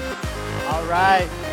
All right.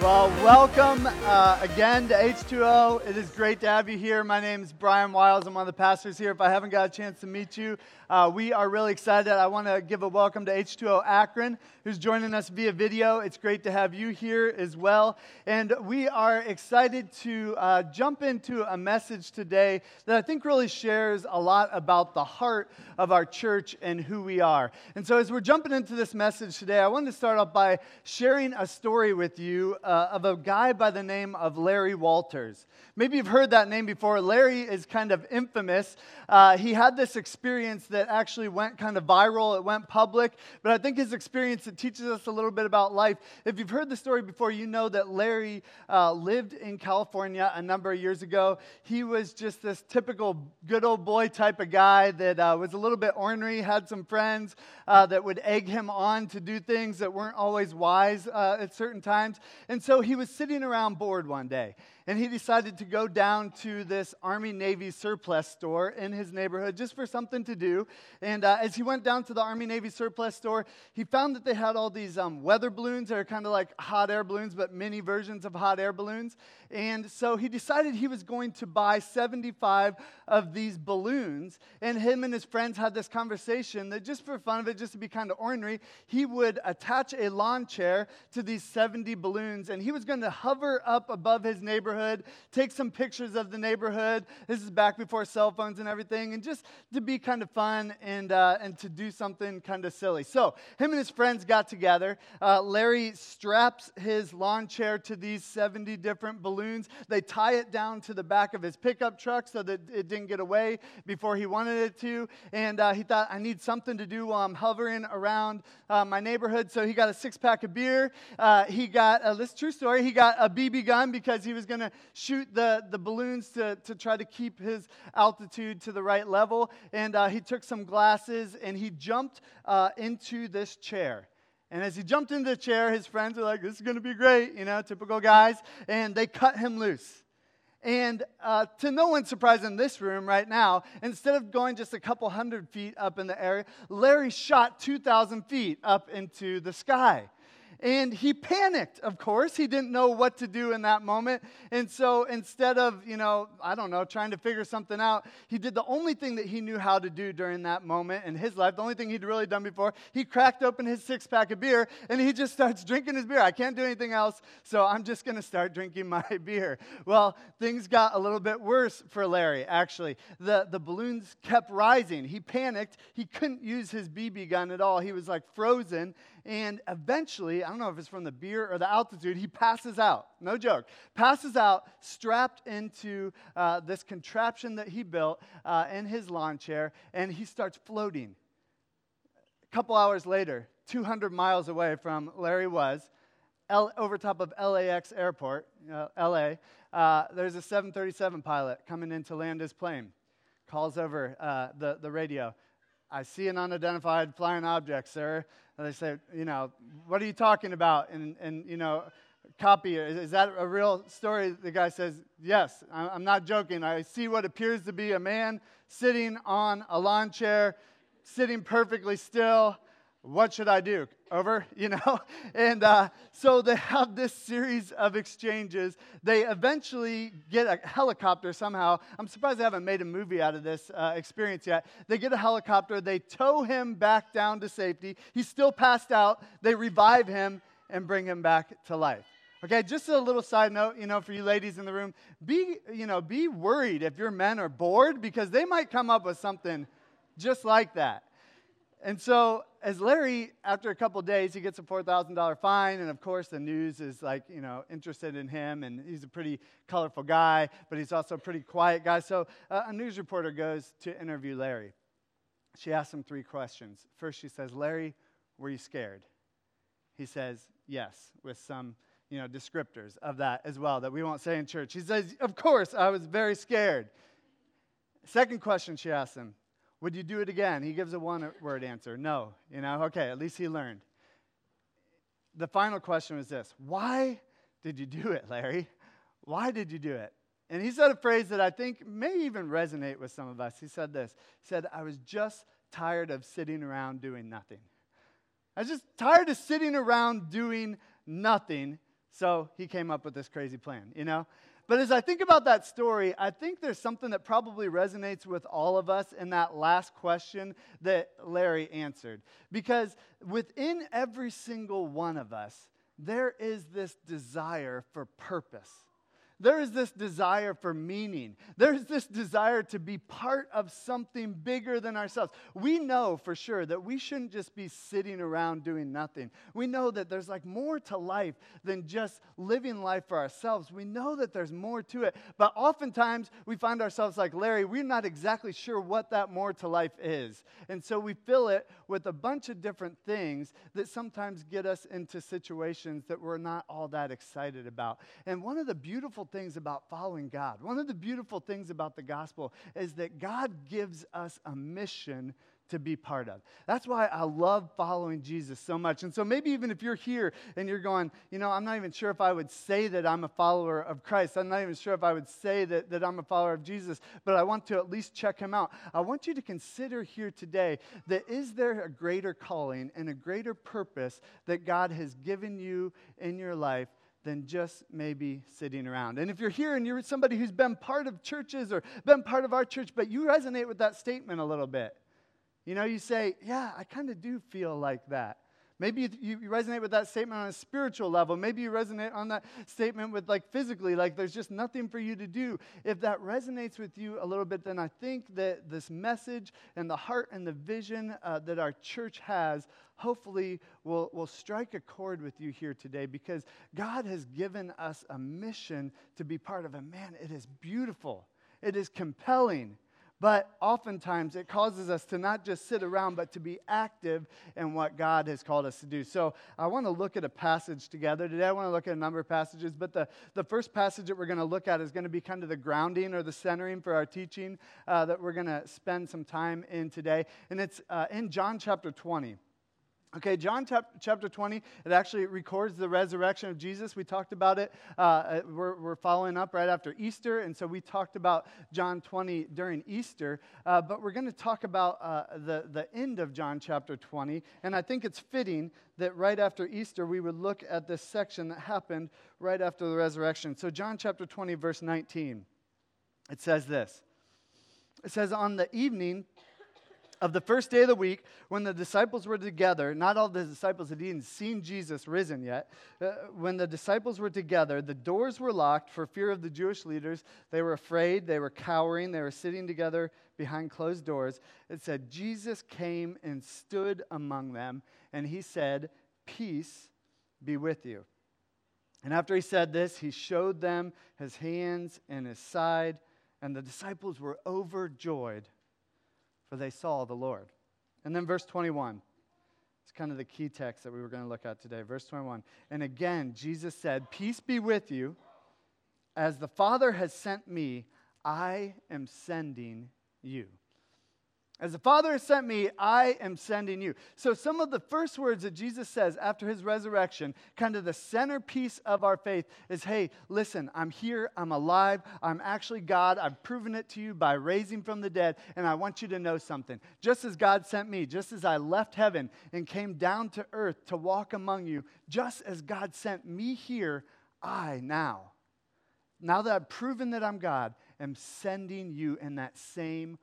Well, welcome uh, again to H2O. It is great to have you here. My name is Brian Wiles. I'm one of the pastors here. If I haven't got a chance to meet you, uh, we are really excited. I want to give a welcome to H2O Akron, who's joining us via video. It's great to have you here as well. And we are excited to uh, jump into a message today that I think really shares a lot about the heart of our church and who we are. And so, as we're jumping into this message today, I wanted to start off by sharing a story with you uh, of a guy by the name of Larry Walters. Maybe you've heard that name before. Larry is kind of infamous. Uh, he had this experience that actually went kind of viral, it went public, but I think his experience it teaches us a little bit about life. If you've heard the story before, you know that Larry uh, lived in California a number of years ago. He was just this typical good old boy type of guy that uh, was a little bit ornery, had some friends uh, that would egg him on to do things that weren't always wise uh, at certain times. And so he was sitting around bored one day and he decided to go down to this Army Navy surplus store in his neighborhood just for something to do. And uh, as he went down to the Army Navy surplus store, he found that they had all these um, weather balloons that are kind of like hot air balloons, but mini versions of hot air balloons. And so he decided he was going to buy 75 of these balloons. And him and his friends had this conversation that just for fun of it, just to be kind of ornery, he would attach a lawn chair to these 70 balloons and he was going to hover up above his neighborhood neighborhood, take some pictures of the neighborhood. This is back before cell phones and everything, and just to be kind of fun and, uh, and to do something kind of silly. So, him and his friends got together. Uh, Larry straps his lawn chair to these 70 different balloons. They tie it down to the back of his pickup truck so that it didn't get away before he wanted it to. And uh, he thought, I need something to do while I'm hovering around uh, my neighborhood. So, he got a six pack of beer. Uh, he got, uh, this true story, he got a BB gun because he was going to shoot the, the balloons to, to try to keep his altitude to the right level. And uh, he took some glasses and he jumped uh, into this chair. And as he jumped into the chair, his friends were like, This is going to be great, you know, typical guys. And they cut him loose. And uh, to no one's surprise in this room right now, instead of going just a couple hundred feet up in the air, Larry shot 2,000 feet up into the sky. And he panicked, of course. He didn't know what to do in that moment. And so instead of, you know, I don't know, trying to figure something out, he did the only thing that he knew how to do during that moment in his life, the only thing he'd really done before. He cracked open his six pack of beer and he just starts drinking his beer. I can't do anything else, so I'm just going to start drinking my beer. Well, things got a little bit worse for Larry, actually. The, the balloons kept rising. He panicked. He couldn't use his BB gun at all. He was like frozen. And eventually, I don't know if it's from the beer or the altitude, he passes out. No joke. Passes out, strapped into uh, this contraption that he built uh, in his lawn chair, and he starts floating. A couple hours later, 200 miles away from Larry was, L- over top of LAX airport, uh, LA, uh, there's a 737 pilot coming in to land his plane. Calls over uh, the, the radio. I see an unidentified flying object, sir. And they say, you know, what are you talking about? And, and you know, copy, is, is that a real story? The guy says, yes, I'm not joking. I see what appears to be a man sitting on a lawn chair, sitting perfectly still what should I do? Over, you know? And uh, so they have this series of exchanges. They eventually get a helicopter somehow. I'm surprised they haven't made a movie out of this uh, experience yet. They get a helicopter, they tow him back down to safety. He's still passed out. They revive him and bring him back to life. Okay, just a little side note, you know, for you ladies in the room, be, you know, be worried if your men are bored because they might come up with something just like that. And so, as Larry, after a couple days, he gets a $4,000 fine. And of course, the news is like, you know, interested in him. And he's a pretty colorful guy, but he's also a pretty quiet guy. So, uh, a news reporter goes to interview Larry. She asks him three questions. First, she says, Larry, were you scared? He says, yes, with some, you know, descriptors of that as well that we won't say in church. He says, of course, I was very scared. Second question she asks him, would you do it again? He gives a one word answer no. You know, okay, at least he learned. The final question was this Why did you do it, Larry? Why did you do it? And he said a phrase that I think may even resonate with some of us. He said this He said, I was just tired of sitting around doing nothing. I was just tired of sitting around doing nothing. So he came up with this crazy plan, you know? But as I think about that story, I think there's something that probably resonates with all of us in that last question that Larry answered. Because within every single one of us, there is this desire for purpose. There is this desire for meaning. There's this desire to be part of something bigger than ourselves. We know for sure that we shouldn't just be sitting around doing nothing. We know that there's like more to life than just living life for ourselves. We know that there's more to it. But oftentimes we find ourselves like Larry, we're not exactly sure what that more to life is. And so we fill it with a bunch of different things that sometimes get us into situations that we're not all that excited about. And one of the beautiful things about following God, one of the beautiful things about the gospel is that God gives us a mission to be part of. That's why I love following Jesus so much. And so maybe even if you're here and you're going, you know, I'm not even sure if I would say that I'm a follower of Christ. I'm not even sure if I would say that, that I'm a follower of Jesus, but I want to at least check him out. I want you to consider here today that is there a greater calling and a greater purpose that God has given you in your life than just maybe sitting around. And if you're here and you're somebody who's been part of churches or been part of our church, but you resonate with that statement a little bit, you know, you say, Yeah, I kind of do feel like that. Maybe you, you, resonate with that statement on a spiritual level. Maybe you resonate on that statement with like physically, like there's just nothing for you to do. If that resonates with you a little bit, then I think that this message and the heart and the vision uh, that our church has hopefully will, will strike a chord with you here today because God has given us a mission to be part of. And man, it is beautiful, it is compelling. But oftentimes it causes us to not just sit around, but to be active in what God has called us to do. So I want to look at a passage together. Today I want to look at a number of passages, but the, the first passage that we're going to look at is going to be kind of the grounding or the centering for our teaching uh, that we're going to spend some time in today. And it's uh, in John chapter 20. Okay, John chapter 20, it actually records the resurrection of Jesus. We talked about it. Uh, uh, we're, we're, following up right after Easter, and so we talked about John 20 during Easter. Uh, but we're going to talk about uh, the, the end of John chapter 20, and I think it's fitting that right after Easter we would look at this section that happened right after the resurrection. So, John chapter 20, verse 19, it says this It says, On the evening, of the first day of the week, when the disciples were together, not all the disciples had even seen Jesus risen yet. Uh, when the disciples were together, the doors were locked for fear of the Jewish leaders. They were afraid, they were cowering, they were sitting together behind closed doors. It said, Jesus came and stood among them, and he said, Peace be with you. And after he said this, he showed them his hands and his side, and the disciples were overjoyed for they saw the Lord. And then verse 21. It's kind of the key text that we were going to look at today. Verse 21. And again, Jesus said, Peace be with you. As the Father has sent me, I am sending you. As the Father has sent me, I am sending you. So, some of the first words that Jesus says after his resurrection, kind of the centerpiece of our faith, is hey, listen, I'm here, I'm alive, I'm actually God, I've proven it to you by raising from the dead, and I want you to know something. Just as God sent me, just as I left heaven and came down to earth to walk among you, just as God sent me here, I now, now that I've proven that I'm God, am sending you in that same way,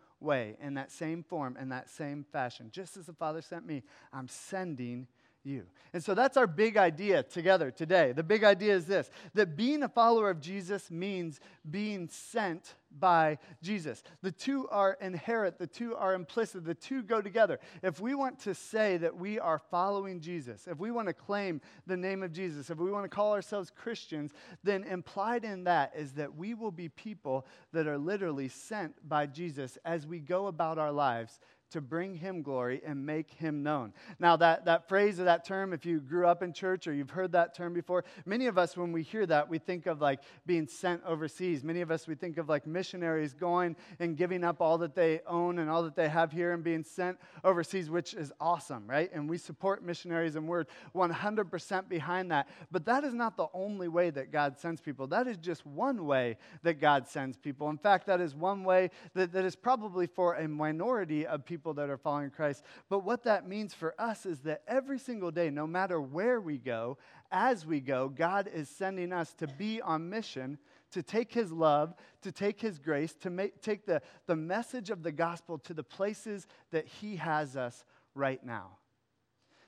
in that same form, in that same fashion. Just as the Father sent me, I'm sending you. And so that's our big idea together today. The big idea is this that being a follower of Jesus means being sent by Jesus. The two are inherent, the two are implicit, the two go together. If we want to say that we are following Jesus, if we want to claim the name of Jesus, if we want to call ourselves Christians, then implied in that is that we will be people that are literally sent by Jesus as we go about our lives to bring him glory and make him known. Now, that, that phrase or that term, if you grew up in church or you've heard that term before, many of us, when we hear that, we think of like being sent overseas. Many of us, we think of like missionaries going and giving up all that they own and all that they have here and being sent overseas, which is awesome, right? And we support missionaries and we're 100% behind that. But that is not the only way that God sends people. That is just one way that God sends people. In fact, that is one way that, that is probably for a minority of people people that are following Christ. But what that means for us is that every single day, no matter where we go, as we go, God is sending us to be on mission to take his love, to take his grace, to make, take the, the message of the gospel to the places that he has us right now.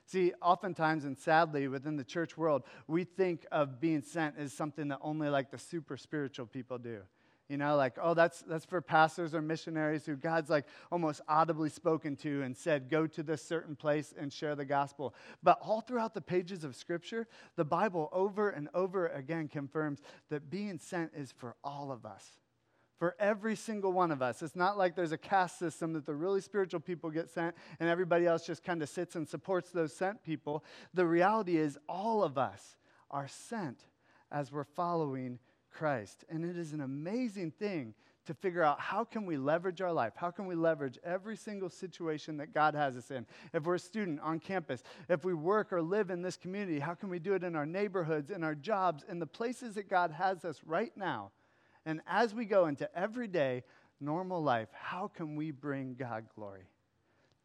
See, oftentimes and sadly within the church world, we think of being sent as something that only like the super spiritual people do. You know, like, oh, that's, that's for pastors or missionaries who God's like almost audibly spoken to and said, go to this certain place and share the gospel. But all throughout the pages of Scripture, the Bible over and over again confirms that being sent is for all of us. For every single one of us. It's not like there's a caste system that the really spiritual people get sent and everybody else just kind of sits and supports those sent people. The reality is, all of us are sent as we're following Christ. And it is an amazing thing to figure out how can we leverage our life? How can we leverage every single situation that God has us in? If we're a student on campus, if we work or live in this community, how can we do it in our neighborhoods, in our jobs, in the places that God has us right now? And as we go into everyday normal life, how can we bring God glory?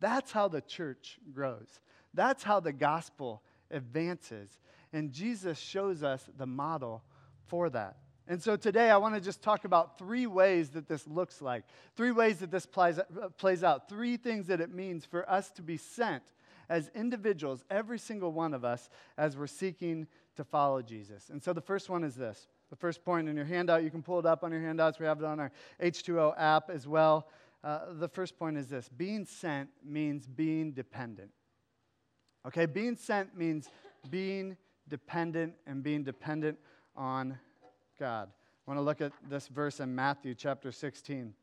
That's how the church grows. That's how the gospel advances. And Jesus shows us the model for that. And so today I want to just talk about three ways that this looks like, three ways that this plays, uh, plays out, three things that it means for us to be sent as individuals, every single one of us, as we're seeking to follow Jesus. And so the first one is this. The first point in your handout, you can pull it up on your handouts. We have it on our H2O app as well. Uh, the first point is this being sent means being dependent. Okay, being sent means being dependent and being dependent on God. I want to look at this verse in Matthew chapter 16.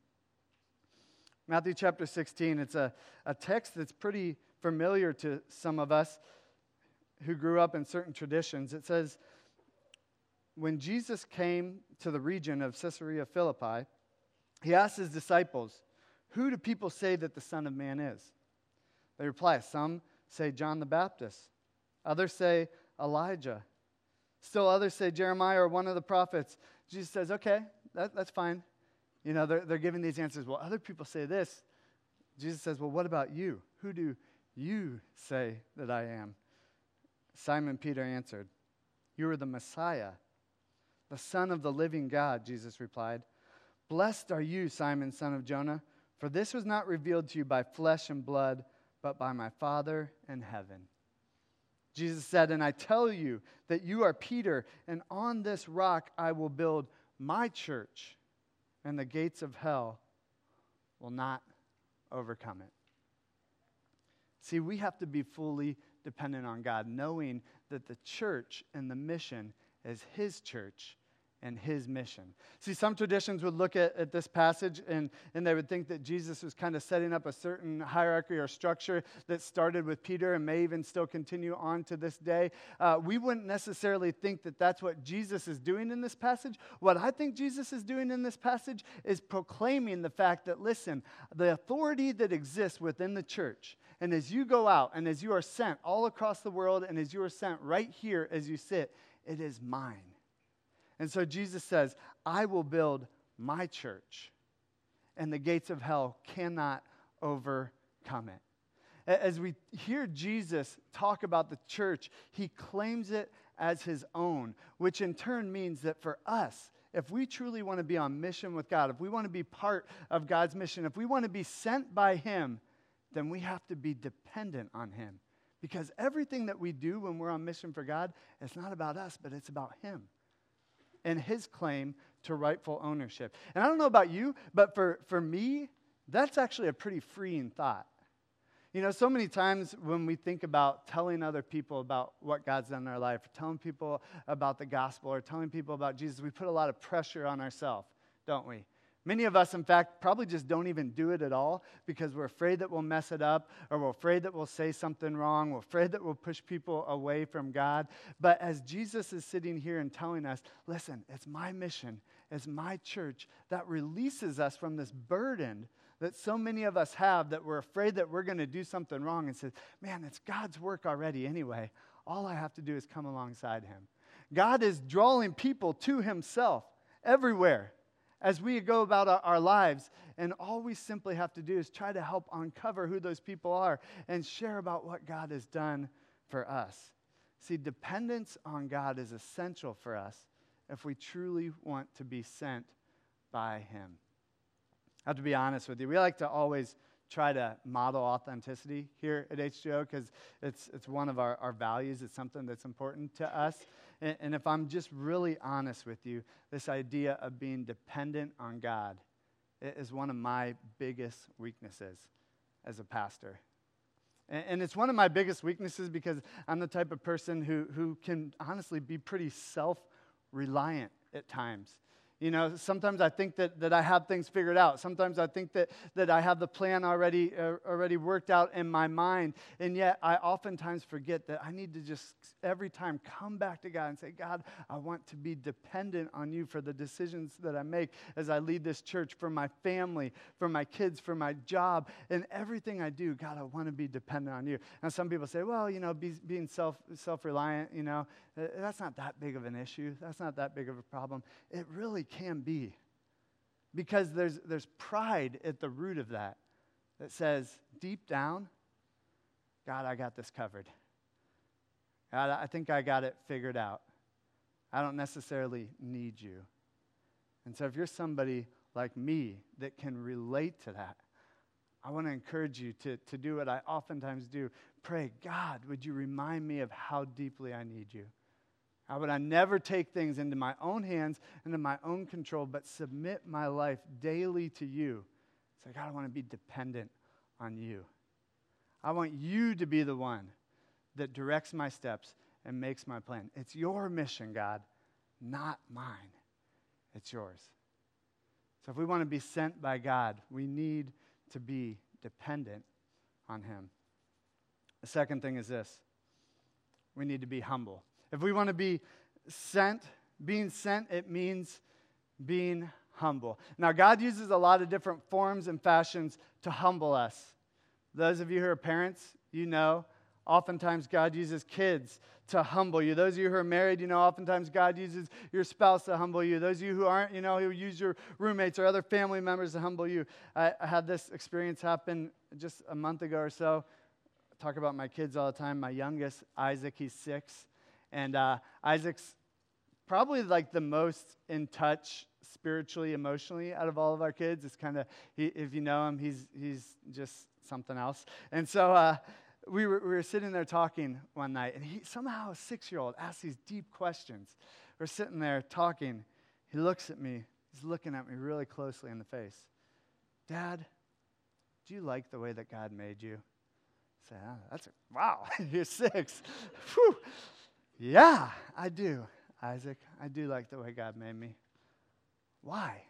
Matthew chapter 16, it's a, a text that's pretty familiar to some of us who grew up in certain traditions. It says, When Jesus came to the region of Caesarea Philippi, he asked his disciples, Who do people say that the Son of Man is? They reply, Some say John the Baptist, others say Elijah Still others say Jeremiah or one of the prophets. Jesus says, okay, that, that's fine. You know, they're, they're giving these answers. Well, other people say this. Jesus says, well, what about you? Who do you say that I am? Simon Peter answered, You are the Messiah, the Son of the living God, Jesus replied. Blessed are you, Simon, son of Jonah, for this was not revealed to you by flesh and blood, but by my Father in heaven. Jesus said, And I tell you that you are Peter, and on this rock I will build my church, and the gates of hell will not overcome it. See, we have to be fully dependent on God, knowing that the church and the mission is His church and his mission. See, some traditions would look at, at this passage and, and they would think that Jesus was kind of setting up a certain hierarchy or structure that started with Peter and may even still continue on to this day. Uh, we wouldn't necessarily think that that's what Jesus is doing in this passage. What I think Jesus is doing in this passage is proclaiming the fact that, listen, the authority that exists within the church, and as you go out and as you are sent all across the world and as you are sent right here as you sit, it is mine. And so Jesus says, I will build my church, and the gates of hell cannot overcome it. As we hear Jesus talk about the church, he claims it as his own, which in turn means that for us, if we truly want to be on mission with God, if we want to be part of God's mission, if we want to be sent by him, then we have to be dependent on him. Because everything that we do when we're on mission for God, it's not about us, but it's about him and his claim to rightful ownership. And I don't know about you, but for, for me, that's actually a pretty freeing thought. You know, so many times when we think about telling other people about what God's done in our life, or telling people about the gospel, or telling people about Jesus, we put a lot of pressure on ourselves, don't we? Many of us, in fact, probably just don't even do it at all because we're afraid that we'll mess it up or we're afraid that we'll say something wrong. We're afraid that we'll push people away from God. But as Jesus is sitting here and telling us, listen, it's my mission, it's my church, that releases us from this burden that so many of us have that we're afraid that we're going to do something wrong and says, man, it's God's work already anyway. All I have to do is come alongside Him. God is drawing people to Himself everywhere as we go about our, our, lives. And all we simply have to do is try to help uncover who those people are and share about what God has done for us. See, dependence on God is essential for us if we truly want to be sent by Him. I have to be honest with you. We like to always try to model authenticity here at H2O because it's, it's one of our, our values. It's something that's important to us. And, and if I'm just really honest with you, this idea of being dependent on God is one of my biggest weaknesses as a pastor. And, it's one of my biggest weaknesses because I'm the type of person who, who can honestly be pretty self reliant at times. You know, sometimes I think that, that I have things figured out. Sometimes I think that, that I have the plan already, uh, already worked out in my mind. And yet I oftentimes forget that I need to just every time come back to God and say, God, I want to be dependent on you for the decisions that I make as I lead this church, for my family, for my kids, for my job, and everything I do. God, I want to be dependent on you. And some people say, well, you know, be, being self, self-reliant, you know, uh, that's not that big of an issue. That's not that big of a problem. It really can be. Because there's, there's pride at the root of that that says, deep down, God, I got this covered. God, I think I got it figured out. I don't necessarily need you. And so, if you're somebody like me that can relate to that, I want to encourage you to, to do what I oftentimes do. Pray, God, would you remind me of how deeply I need you? How would I never take things into my own hands, into my own control, but submit my life daily to you? Say, God, I don't want to be dependent on you. I want you to be the one that directs my steps and makes my plan. It's your mission, God, not mine. It's yours. So if we want to be sent by God, we need to be dependent on Him. The second thing is this we need to be humble. If we want to be sent, being sent, it means being humble. Now, God uses a lot of different forms and fashions to humble us. Those of you who are parents, you know, oftentimes God uses kids to humble you. Those of you who are married, you know, oftentimes God uses your spouse to humble you. Those of you who aren't, you know, He'll use your roommates or other family members to humble you. I, I had this experience happen just a month ago or so. I talk about my kids all the time. My youngest, Isaac, he's six. And uh, Isaac's probably like the most in touch spiritually, emotionally out of all of our kids. It's kind of, if you know him, he's, he's just something else. And so uh, we, were, we were sitting there talking one night, and he, somehow a six year old asked these deep questions. We're sitting there talking. He looks at me, he's looking at me really closely in the face. Dad, do you like the way that God made you? I say, oh, that's a, wow, you're six. Whew. Yeah, I do, Isaac. I do like the way God made me. Why?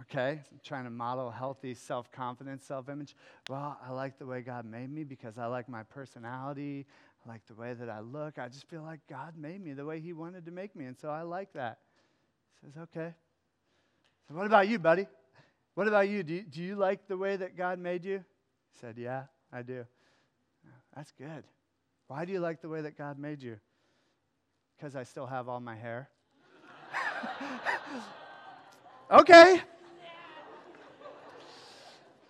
Okay, I'm trying to model healthy self confidence, self image. Well, I like the way God made me because I like my personality. I like the way that I look. I just feel like God made me the way He wanted to make me. And so I like that. He says, okay. So, what about you, buddy? What about you? Do, you? do you like the way that God made you? He said, yeah, I do. That's good. Why do you like the way that God made you? Because I still have all my hair. okay.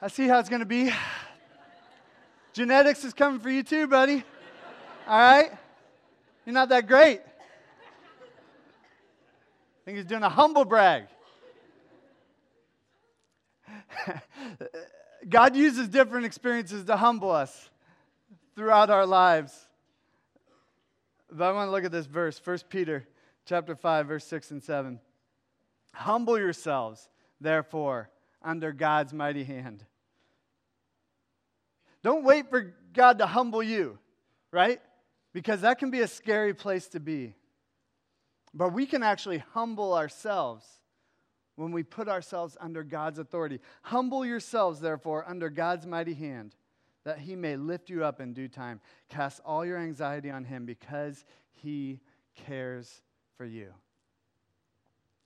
I see how it's going to be. Genetics is coming for you too, buddy. All right? You're not that great. I think he's doing a humble brag. God uses different experiences to humble us throughout our lives. But I want to look at this verse, 1 Peter chapter 5, verse 6 and 7. Humble yourselves, therefore, under God's mighty hand. Don't wait for God to humble you, right? Because that can be a scary place to be. But we can actually humble ourselves when we put ourselves under God's authority. Humble yourselves, therefore, under God's mighty hand that he may lift you up in due time. Cast all your anxiety on him because he cares for you.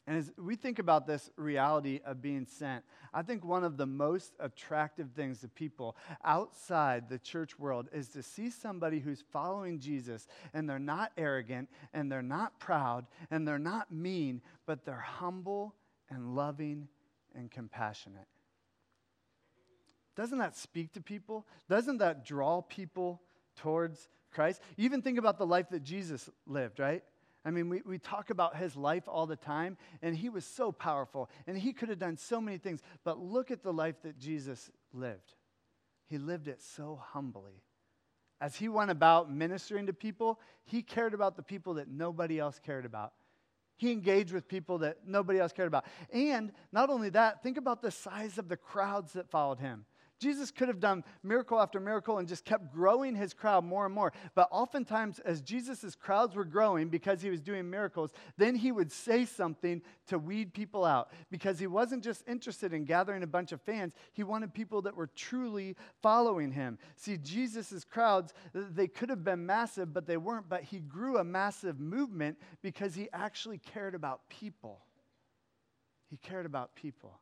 And as we think about this reality of being sent, I think one of the most attractive things to people outside the church world is to see somebody who's following Jesus and they're not arrogant and they're not proud and they're not mean, but they're humble and loving and compassionate. Doesn't that speak to people? Doesn't that draw people towards Christ? Even think about the life that Jesus lived, right? I mean, we, we talk about his life all the time, and he was so powerful, and he could have done so many things. But look at the life that Jesus lived. He lived it so humbly. As he went about ministering to people, he cared about the people that nobody else cared about. He engaged with people that nobody else cared about. And not only that, think about the size of the crowds that followed him. Jesus could have done miracle after miracle and just kept growing his crowd more and more. But oftentimes, as Jesus' crowds were growing because he was doing miracles, then he would say something to weed people out because he wasn't just interested in gathering a bunch of fans, he wanted people that were truly following him. See, Jesus' crowds, they could have been massive, but they weren't. But he grew a massive movement because he actually cared about people. He cared about people.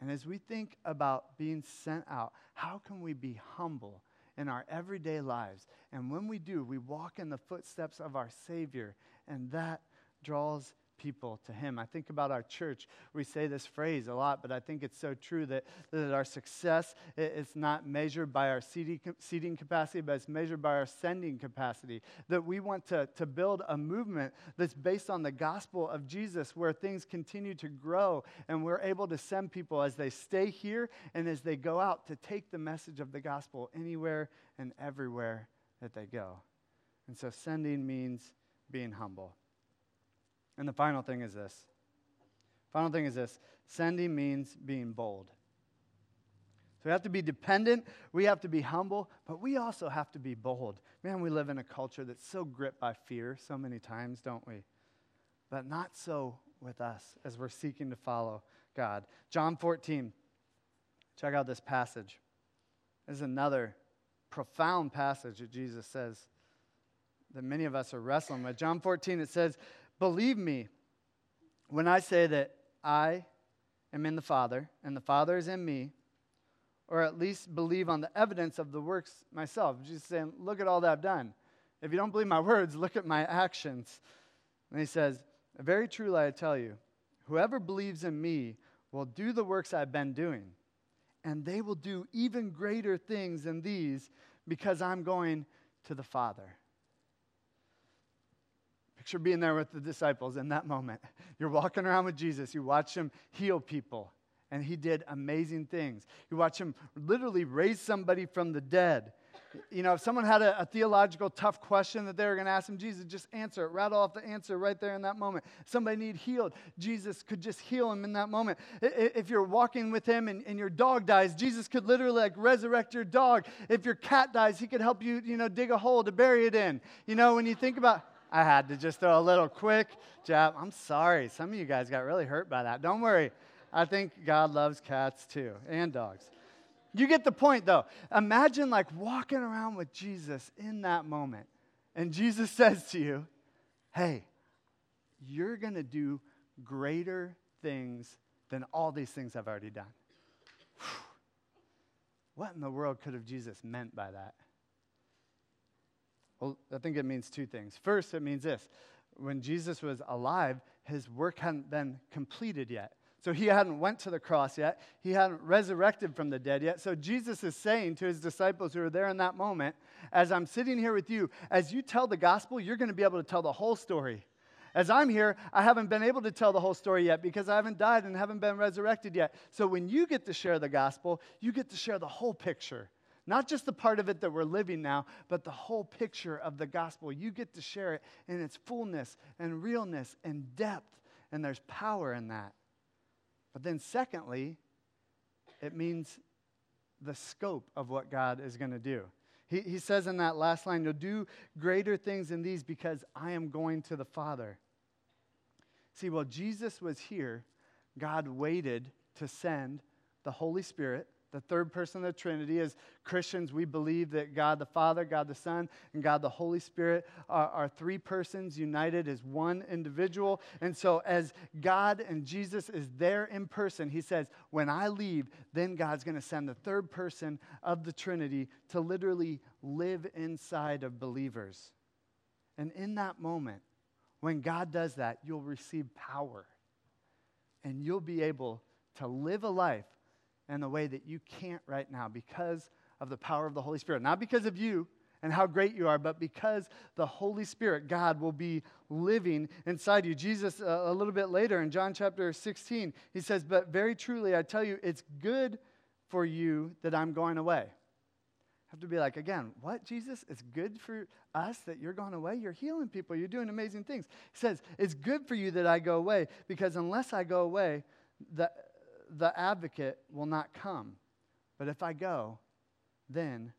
And as we think about being sent out, how can we be humble in our everyday lives? And when we do, we walk in the footsteps of our Savior, and that draws people to Him. I think about our church. We say this phrase a lot, but I think it's so true that, that our success is not measured by our seating, capacity, but it's measured by our sending capacity. That we want to, to build a movement that's based on the gospel of Jesus, where things continue to grow and we're able to send people as they stay here and as they go out to take the message of the gospel anywhere and everywhere that they go. And so sending means being humble. And the final thing is this. Final thing is this sending means being bold. So we have to be dependent, we have to be humble, but we also have to be bold. Man, we live in a culture that's so gripped by fear so many times, don't we? But not so with us as we're seeking to follow God. John 14, check out this passage. This is another profound passage that Jesus says that many of us are wrestling with. John 14, it says, Believe me when I say that I am in the Father and the Father is in me, or at least believe on the evidence of the works myself. Jesus saying, Look at all that I've done. If you don't believe my words, look at my actions. And he says, Very truly I tell you, whoever believes in me will do the works I've been doing, and they will do even greater things than these because I'm going to the Father. Picture being there with the disciples in that moment. You're walking around with Jesus, you watch him heal people, and he did amazing things. You watch him literally raise somebody from the dead. You know, if someone had a, a theological tough question that they were going to ask him, Jesus, just answer it. Rattle off the answer right there in that moment. Somebody need healed. Jesus could just heal him in that moment. If you're walking with him and, and your dog dies, Jesus could literally like resurrect your dog. If your cat dies, he could help you, you know, dig a hole to bury it in. You know, when you think about I had to just throw a little quick jab. I'm sorry. Some of you guys got really hurt by that. Don't worry. I think God loves cats too and dogs. You get the point though. Imagine like walking around with Jesus in that moment. And Jesus says to you, Hey, you're going to do greater things than all these things I've already done. What in the world could have Jesus meant by that? Well, I think it means two things. First, it means this when Jesus was alive, his work hadn't been completed yet. So he hadn't went to the cross yet. He hadn't resurrected from the dead yet. So Jesus is saying to his disciples who are there in that moment, as I'm sitting here with you, as you tell the gospel, you're going to be able to tell the whole story. As I'm here, I haven't been able to tell the whole story yet because I haven't died and haven't been resurrected yet. So when you get to share the gospel, you get to share the whole picture. Not just the part of it that we're living now, but the whole picture of the gospel. You get to share it in its fullness and realness and depth, and there's power in that. But then, secondly, it means the scope of what God is going to do. He, he says in that last line, You'll do greater things than these because I am going to the Father. See, while Jesus was here, God waited to send the Holy Spirit the third person of the Trinity. As Christians, we believe that God the Father, God the Son, and God the Holy Spirit are, are, three persons united as one individual. And so, as God and Jesus is there in person, He says, When I leave, then God's going to send the third person of the Trinity to literally live inside of believers. And in that moment, when God does that, you'll receive power. and you'll be able to live a life in a way that you can't right now because of the power of the Holy Spirit. Not because of you and how great you are, but because the Holy Spirit, God, will be living inside you. Jesus, uh, a little bit later in John chapter 16, he says, But very truly, I tell you, it's good for you that I'm going away. Have to be like, again, what, Jesus? It's good for us that you're going away? You're healing people. You're doing amazing things. He says, It's good for you that I go away because unless I go away, the, the advocate will not come. But if I go, then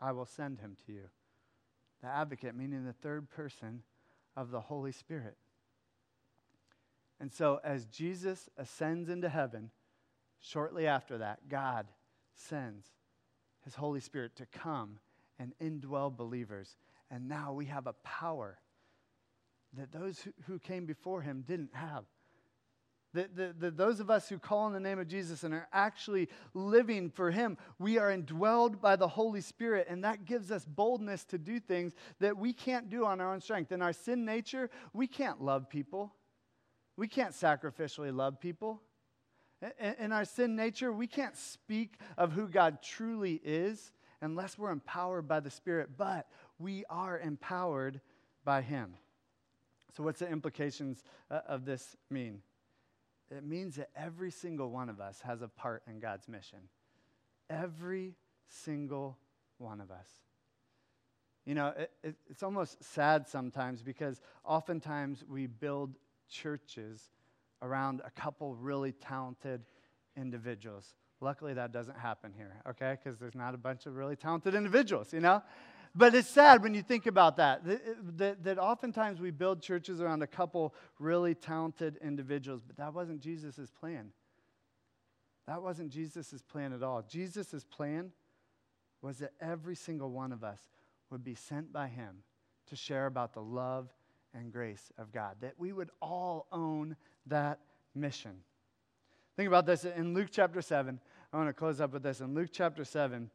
I will send him to you. The advocate, meaning the third person of the Holy Spirit. And so, as Jesus ascends into heaven, shortly after that, God sends his Holy Spirit to come and indwell believers. And now we have a power that those who, came before him didn't have. The, those of us who call on the name of Jesus and are actually living for Him, we are indwelled by the Holy Spirit, and that gives us boldness to do things that we can't do on our own strength. In our sin nature, we can't love people, we can't sacrificially love people. In, in our sin nature, we can't speak of who God truly is unless we're empowered by the Spirit, but we are empowered by Him. So, what's the implications uh, of this mean? It means that every single one of us has a part in God's mission. Every single one of us. You know, it, it, it's almost sad sometimes because oftentimes we build churches around a couple really talented individuals. Luckily, that doesn't happen here, okay? Because there's not a bunch of really talented individuals, you know? But it's sad when you think about that, that, that, oftentimes we build churches around a couple really talented individuals, but that wasn't Jesus' plan. That wasn't Jesus' plan at all. Jesus' plan was that every single one of us would be sent by him to share about the love and grace of God, that we would all own that mission. Think about this in Luke chapter 7. I want to close up with this. In Luke chapter 7,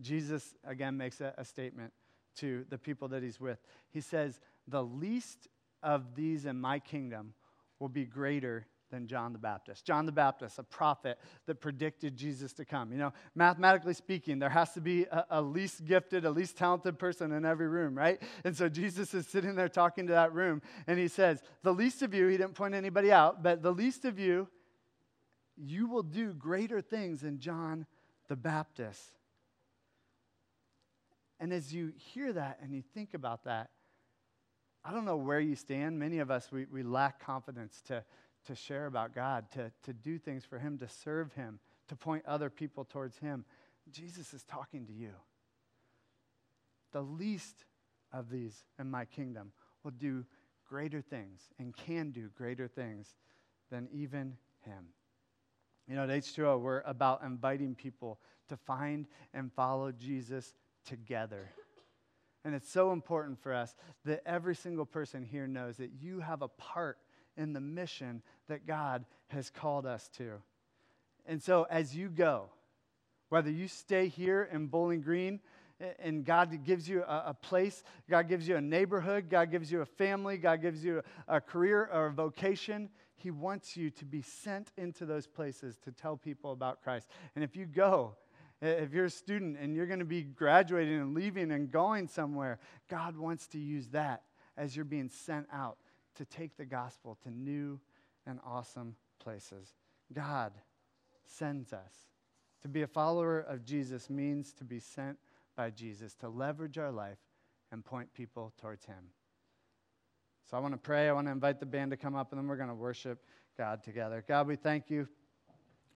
Jesus again makes a, a statement to the people that he's with. He says, The least of these in my kingdom will be greater than John the Baptist. John the Baptist, a prophet that predicted Jesus to come. You know, mathematically speaking, there has to be a, a, least gifted, a least talented person in every room, right? And so Jesus is sitting there talking to that room, and he says, The least of you, he didn't point anybody out, but the least of you, you will do greater things than John the Baptist. And as you hear that and you think about that, I don't know where you stand. Many of us, we, we lack confidence to, to share about God, to, to do things for Him, to serve Him, to point other people towards Him. Jesus is talking to you. The least of these in my kingdom will do greater things and can do greater things than even Him. You know, at H2O, we're about inviting people to find and follow Jesus together. And it's so important for us that every single person here knows that you have a part in the mission that God has called us to. And so as you go, whether you stay here in Bowling Green and God gives you a, place, God gives you a neighborhood, God gives you a family, God gives you a career or a vocation, He wants you to be sent into those places to tell people about Christ. And if you go if you're a student and you're going to be graduating and leaving and going somewhere, God wants to use that as you're being sent out to take the gospel to new and awesome places. God sends us. To be a follower of Jesus means to be sent by Jesus, to leverage our life and point people towards Him. So I want to pray. I want to invite the band to come up, and then we're going to worship God together. God, we thank you